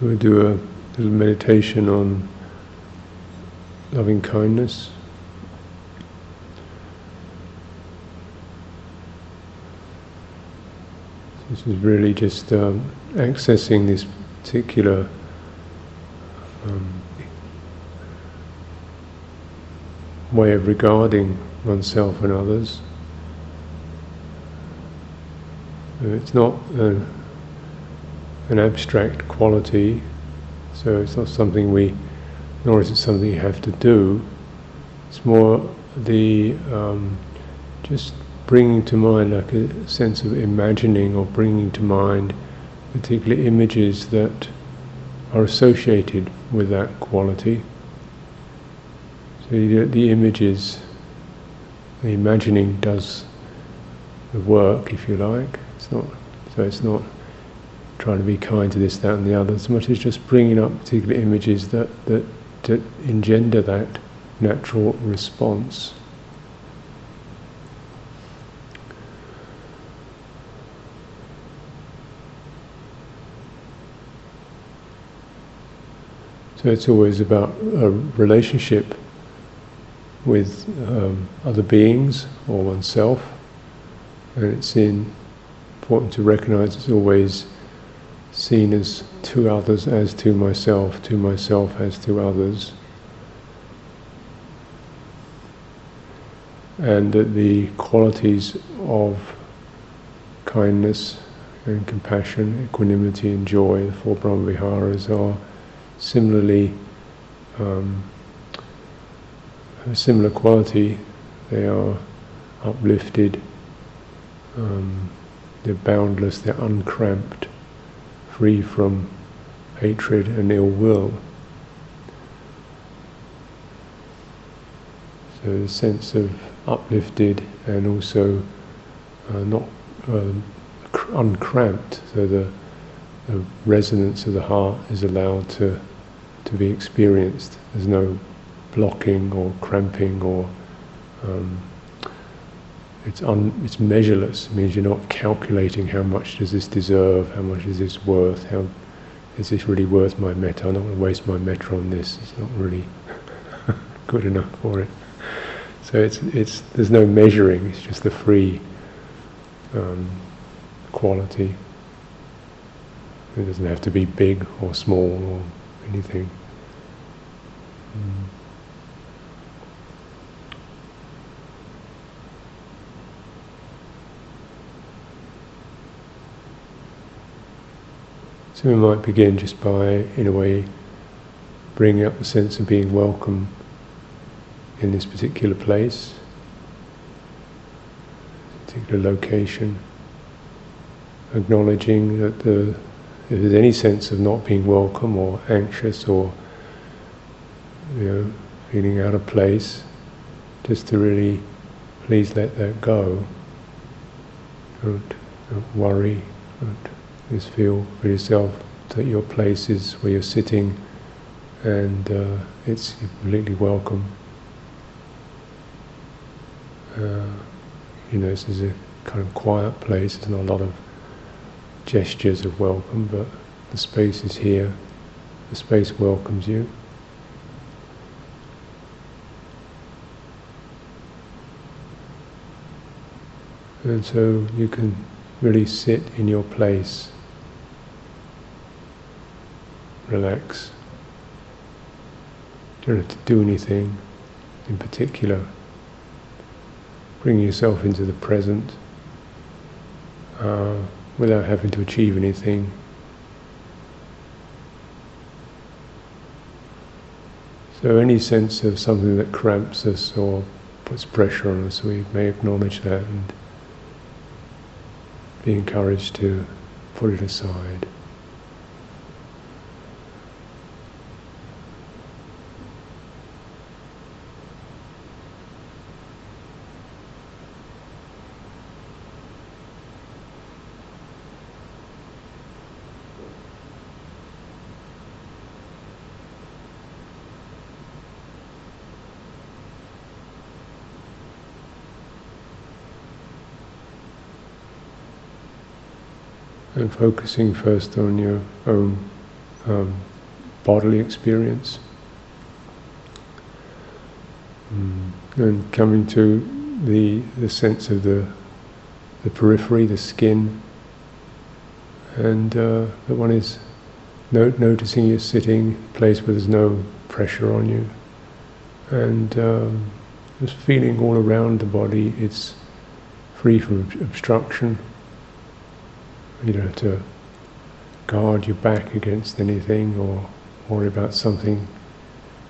So we do a little meditation on loving kindness. This is really just um, accessing this particular um, way of regarding oneself and others. It's not a, an abstract quality, so it's not something we, nor is it something you have to do. It's more the um, just bringing to mind like a sense of imagining or bringing to mind particular images that are associated with that quality. So the, the images, the imagining does the work, if you like. It's not so. It's not trying to be kind to this, that, and the other. As much as just bringing up particular images that that, that engender that natural response. So it's always about a relationship with um, other beings or oneself, and it's in, important to recognize it's always seen as to others as to myself, to myself as to others. And that the qualities of kindness and compassion, equanimity and joy, the four Brahmaviharas, are similarly um, a similar quality. They are uplifted, um, they're boundless, they're uncramped, free from hatred and ill will. So the sense of uplifted and also uh, not um, uncramped, so the, the resonance of the heart is allowed to to be experienced. There's no blocking or cramping or um, it's un, it's measureless. It means you're not calculating how much does this deserve, how much is this worth, how is this really worth my metta? I'm not going to waste my metta on this. It's not really good enough for it. So it's it's there's no measuring. It's just the free um, quality. It doesn't have to be big or small or anything. Mm. So we might begin just by, in a way, bringing up the sense of being welcome in this particular place, particular location, acknowledging that the, if there's any sense of not being welcome or anxious or you know, feeling out of place, just to really please let that go. Don't, don't worry, don't just feel for yourself that your place is where you're sitting and uh, it's completely welcome. Uh, you know, this is a kind of quiet place, there's not a lot of gestures of welcome, but the space is here, the space welcomes you. And so you can really sit in your place, relax. Don't have to do anything in particular. Bring yourself into the present uh, without having to achieve anything. So any sense of something that cramps us or puts pressure on us, we may acknowledge that and be encouraged to put it aside. And focusing first on your own um, bodily experience. Mm. And coming to the the sense of the the periphery, the skin, and uh, that one is no, noticing you're sitting a place where there's no pressure on you, and um, just feeling all around the body. It's free from obstruction. You have to guard your back against anything or worry about something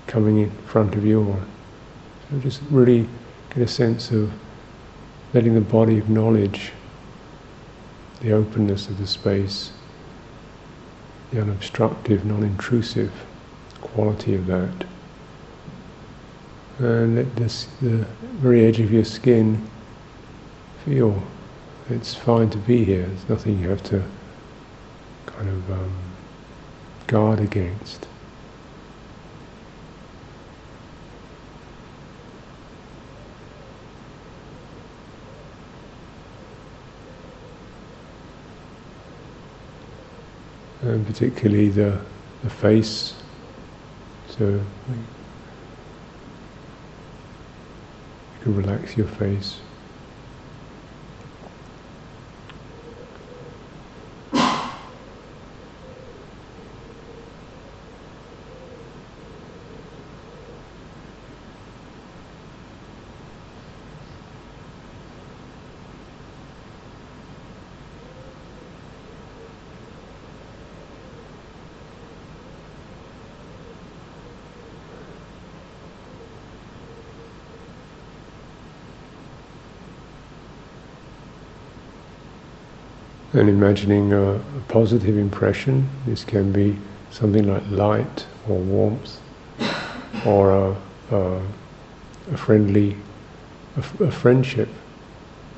coming in front of you. Or so just really get a sense of letting the body acknowledge the openness of the space, the unobstructive, non-intrusive quality of that. And let this, the very edge of your skin feel it's fine to be here. There's nothing you have to kind of um, guard against. And particularly the, the face. So you can relax your face. And imagining a, a, positive impression. This can be something like light or warmth, or a, a, a friendly, a, friendship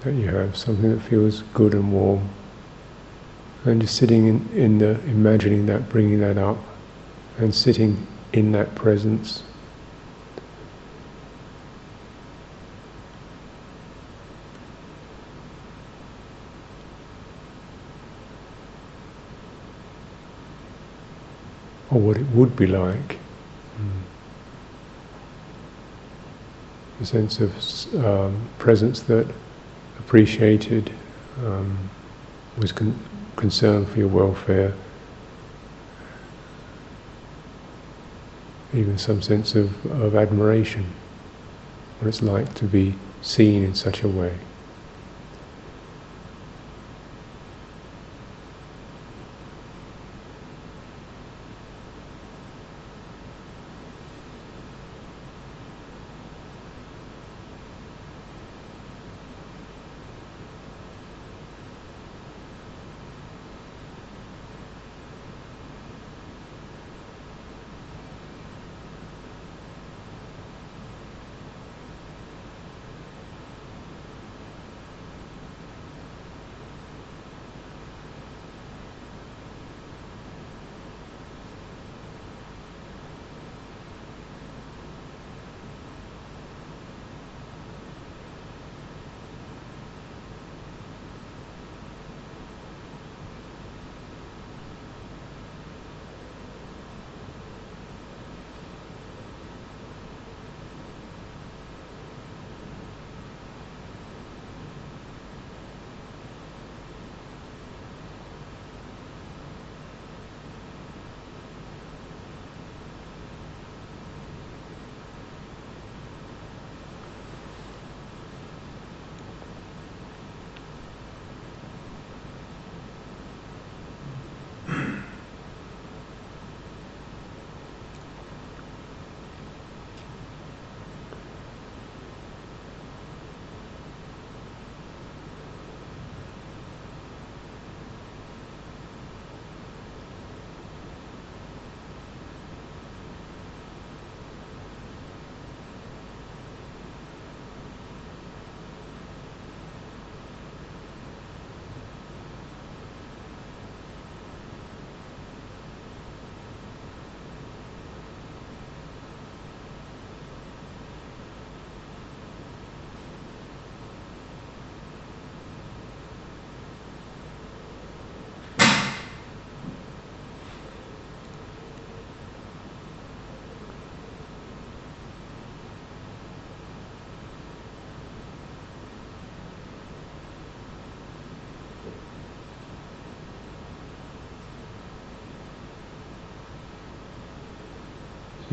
that you have, something that feels good and warm. And just sitting in, in the, imagining that, bringing that up, and sitting in that presence. Or what it would be like. Mm. A sense of um, presence that appreciated, um, was con- concerned for your welfare, even some sense of, of admiration, what it's like to be seen in such a way.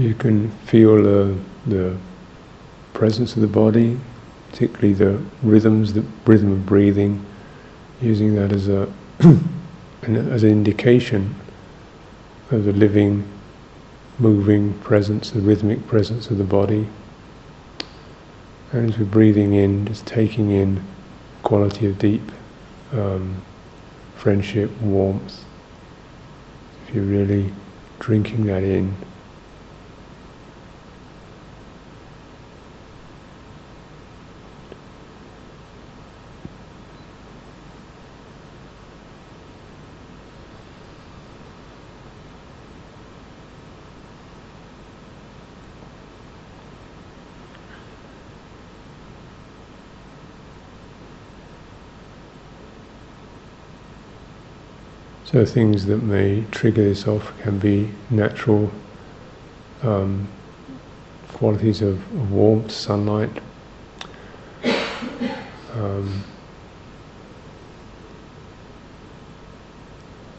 You can feel the presence of the body, particularly the rhythms, the rhythm of breathing, using that as a as an indication of the living, moving presence, the rhythmic presence of the body. And as we're breathing in, just taking in quality of deep um, friendship, warmth. If you're really drinking that in. So things that may trigger this off can be natural um, qualities of, of, warmth, sunlight, um,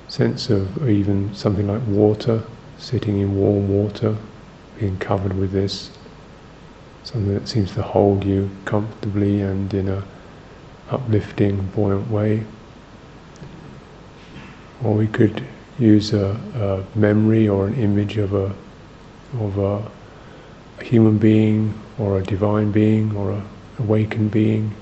sense of even something like water, sitting in warm water, being covered with this, something that seems to hold you comfortably and in a uplifting, buoyant way. Or we could use a, a memory or an image of a of a, human being or a divine being or a awakened being.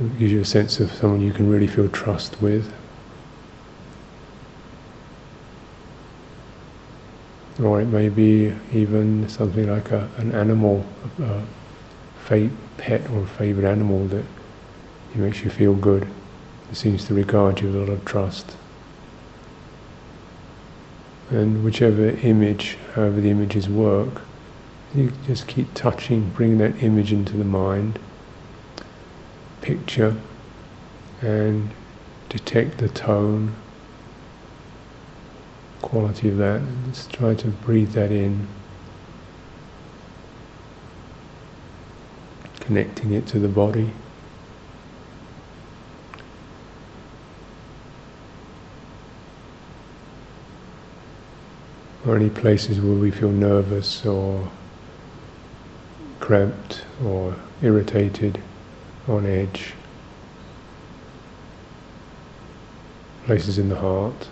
It gives you a sense of someone you can really feel trust with. Or it may be even something like a, an animal, a, a pet or a favorite animal that makes you feel good seems to regard you with a lot of trust. And whichever image, however the images work, you just keep touching, bring that image into the mind, picture, and detect the tone, quality of that, and just try to breathe that in. Connecting it to the body. Or any places where we feel nervous or cramped or irritated, on edge, places in the heart.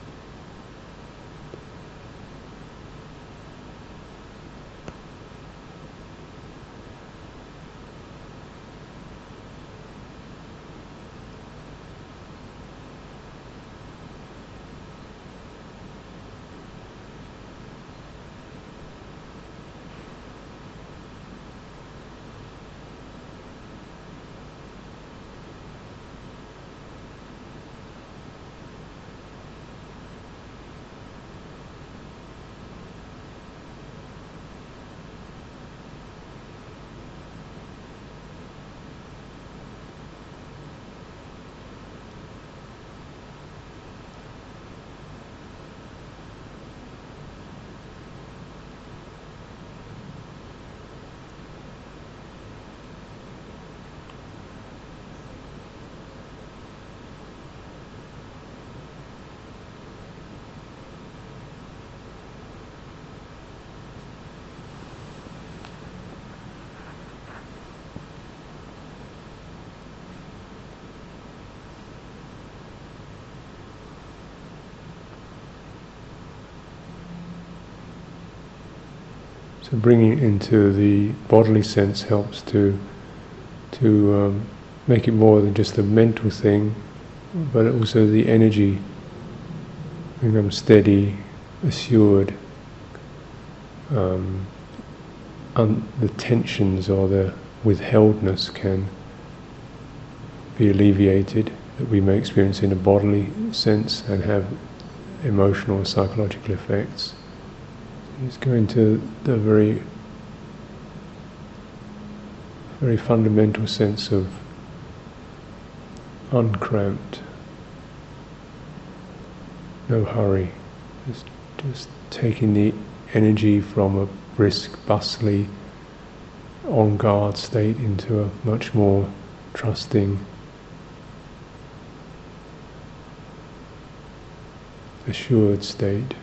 So bringing it into the bodily sense helps to to um, make it more than just a mental thing, but also the energy become steady, assured. Um, the tensions or the withheldness can be alleviated that we may experience in a bodily sense and have emotional and psychological effects. It's going to the very, very fundamental sense of uncramped, no hurry, just, just taking the energy from a brisk, bustly, on guard state into a much more trusting, assured state.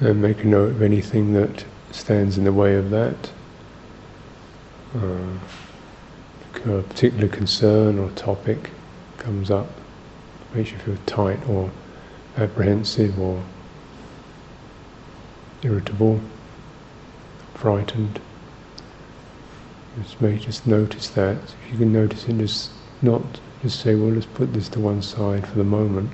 And make a note of anything that stands in the way of that. Uh, a particular concern or topic comes up, makes you feel tight or apprehensive or irritable, frightened. Just may just notice that. If you can notice it, just not just say, well, let's put this to one side for the moment.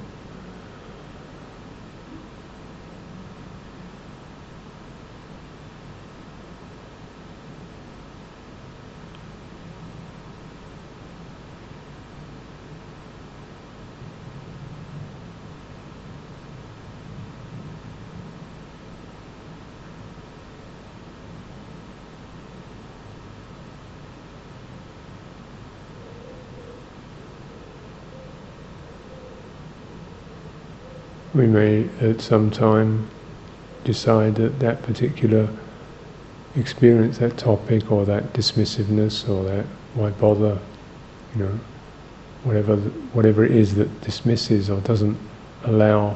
We may at some time decide that that particular experience, that topic, or that dismissiveness, or that why bother, you know, whatever whatever it is that dismisses or doesn't allow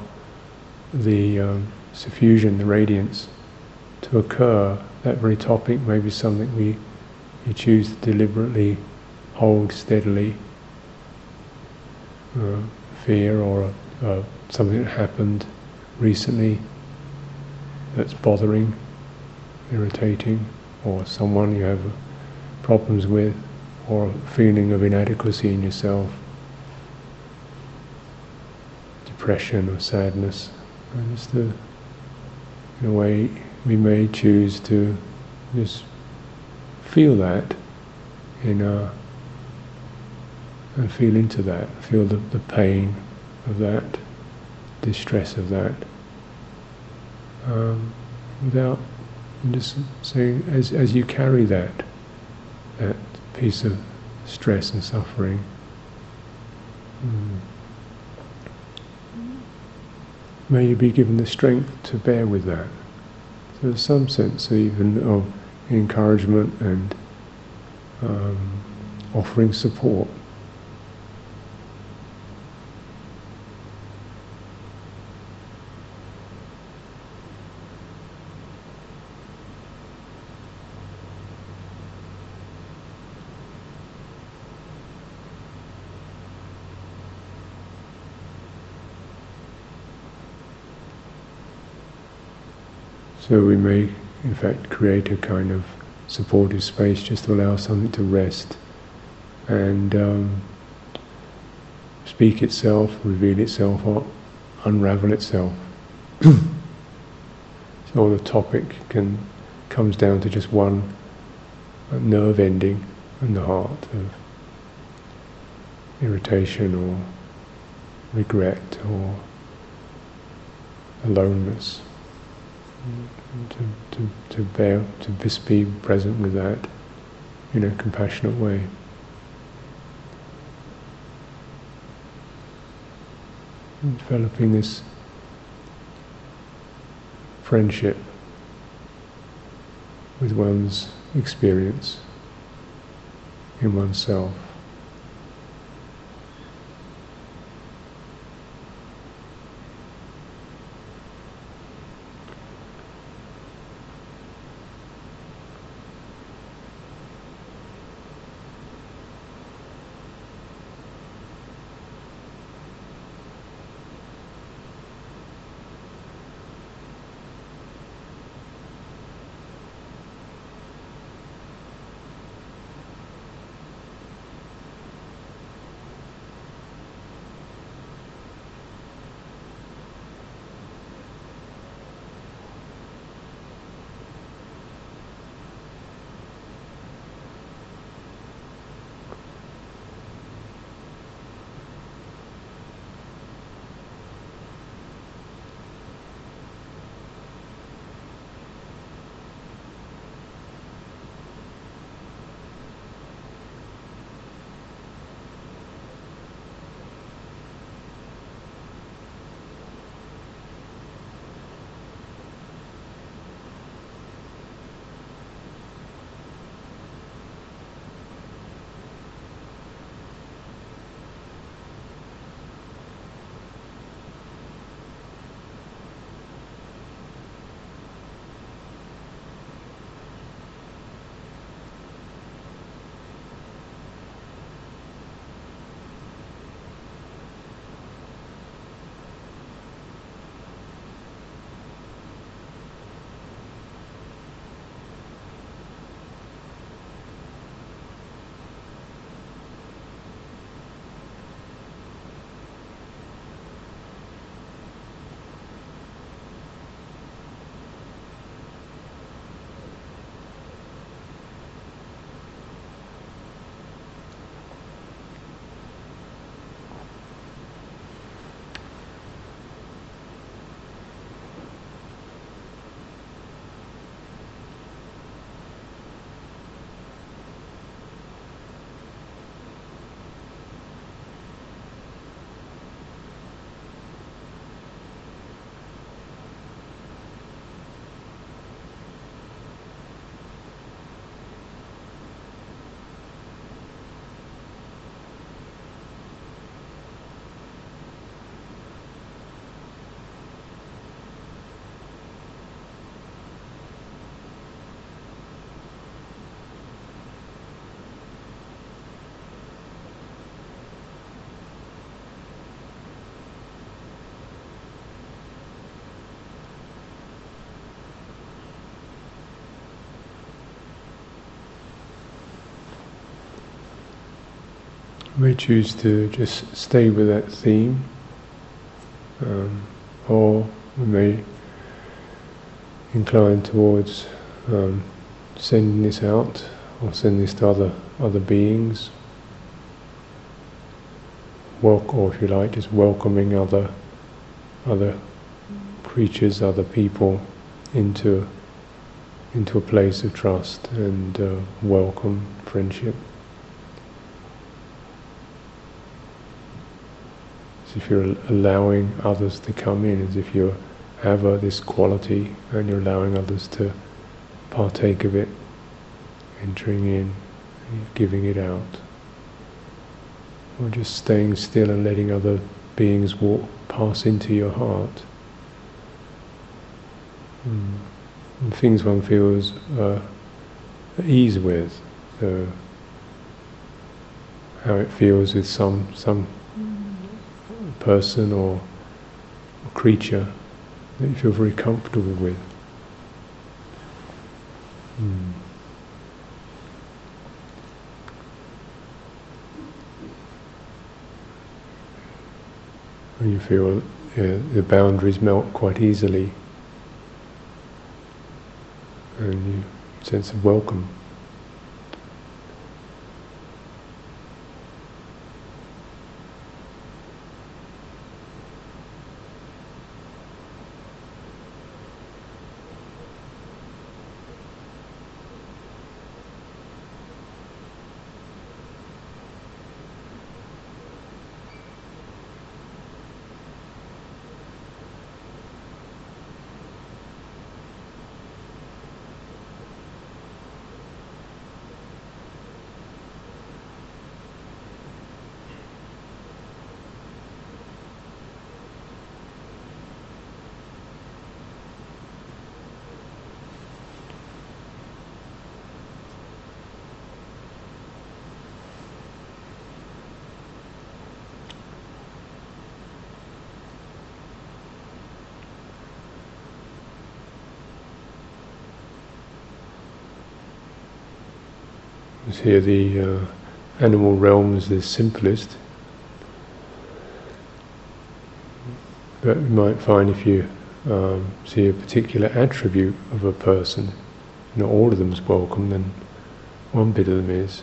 the um, suffusion, the radiance, to occur. That very topic may be something we we choose to deliberately hold steadily. Uh, fear or a something that happened recently that's bothering, irritating, or someone you have problems with, or a feeling of inadequacy in yourself, depression or sadness. And just the, in a way, we may choose to just feel that in our, and feel into that, feel the, the pain of that distress of that um, without just saying as, as you carry that that piece of stress and suffering um, may you be given the strength to bear with that. So there's some sense even of encouragement and um, offering support So we may, in fact, create a kind of supportive space just to allow something to rest and um, speak itself, reveal itself, or unravel itself. so the topic can comes down to just one nerve ending in the heart of irritation or regret or aloneness to, to, to bear, to just be present with that in a compassionate way. And developing this friendship with one's experience in oneself. May choose to just stay with that theme, um, or we may incline towards um, sending this out or sending this to other other beings. Welcome, or if you like, just welcoming other other creatures, other people into into a place of trust and uh, welcome, friendship. If you're allowing others to come in, as if you have uh, this quality and you're allowing others to partake of it, entering in, giving it out. Or just staying still and letting other beings walk, pass into your heart. Mm. And things one feels uh, at ease with, so how it feels with some some person or, or creature that you feel very comfortable with. Mm. When you feel the boundaries melt quite easily and you sense of welcome. Here the uh, animal realm is the simplest. But you might find if you um, see a particular attribute of a person, not all of them is welcome, then one bit of them is.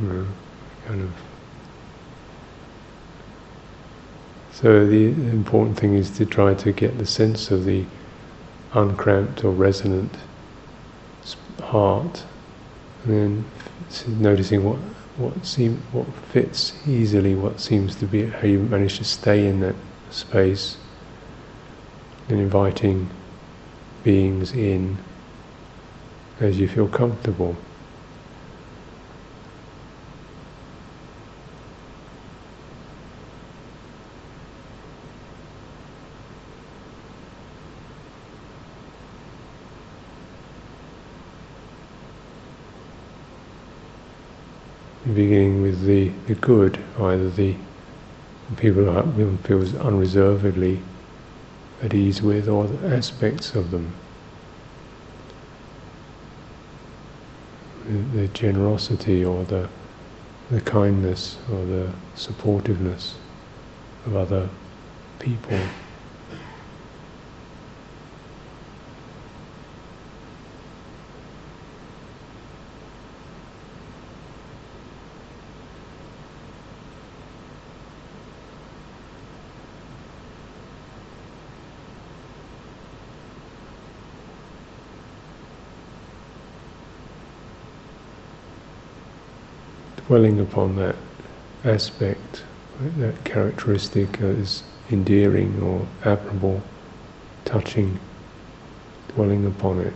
You know, kind of. So the important thing is to try to get the sense of the uncramped or resonant heart, and then noticing what what seem what fits easily, what seems to be how you manage to stay in that space, and inviting beings in as you feel comfortable. Beginning with the, the good, either the people who feels unreservedly at ease with, or the aspects of them. The, the generosity or the, the kindness or the supportiveness of other people. Dwelling upon that aspect, that characteristic is endearing or admirable, touching, dwelling upon it.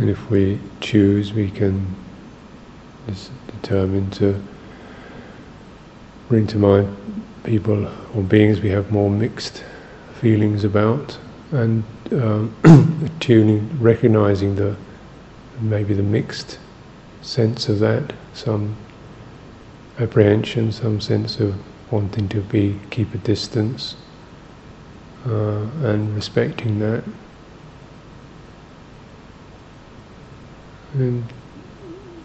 And if we choose, we can determine to bring to mind people or beings we have more mixed feelings about, and um, tuning, recognizing the maybe the mixed sense of that, some apprehension, some sense of wanting to be keep a distance, uh, and respecting that. And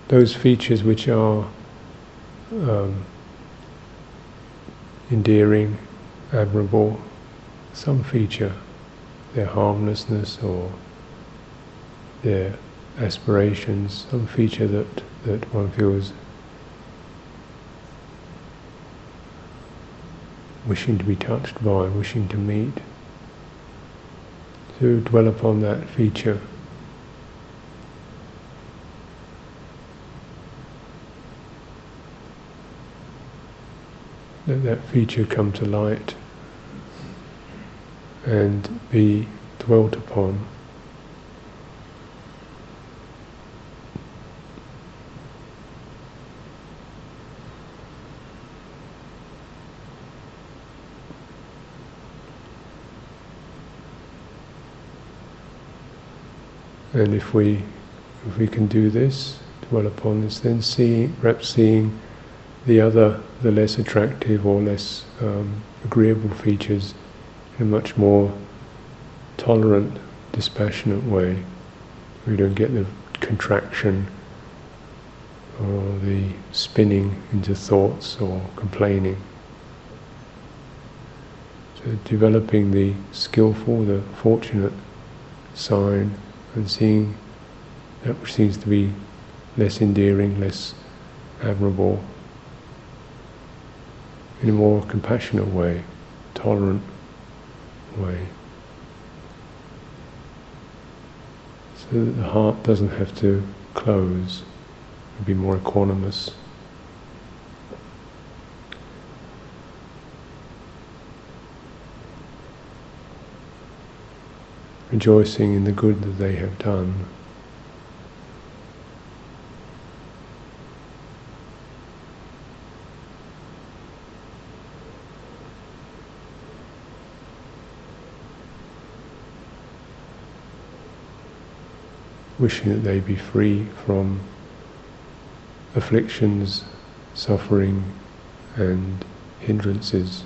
those features which are um, endearing, admirable, some feature, their harmlessness or their aspirations, some feature that, that one feels wishing to be touched by, wishing to meet, to dwell upon that feature. Let that feature come to light and be dwelt upon. And if we if we can do this, dwell upon this, then seeing perhaps seeing the other, the less attractive or less um, agreeable features in a much more tolerant, dispassionate way. We don't get the contraction or the spinning into thoughts or complaining. So developing the skillful, the fortunate sign and seeing that which seems to be less endearing, less admirable, in a more compassionate way, tolerant way. So that the heart doesn't have to close, and be more equanimous. rejoicing in the good that they have done. Wishing that they be free from afflictions, suffering, and hindrances.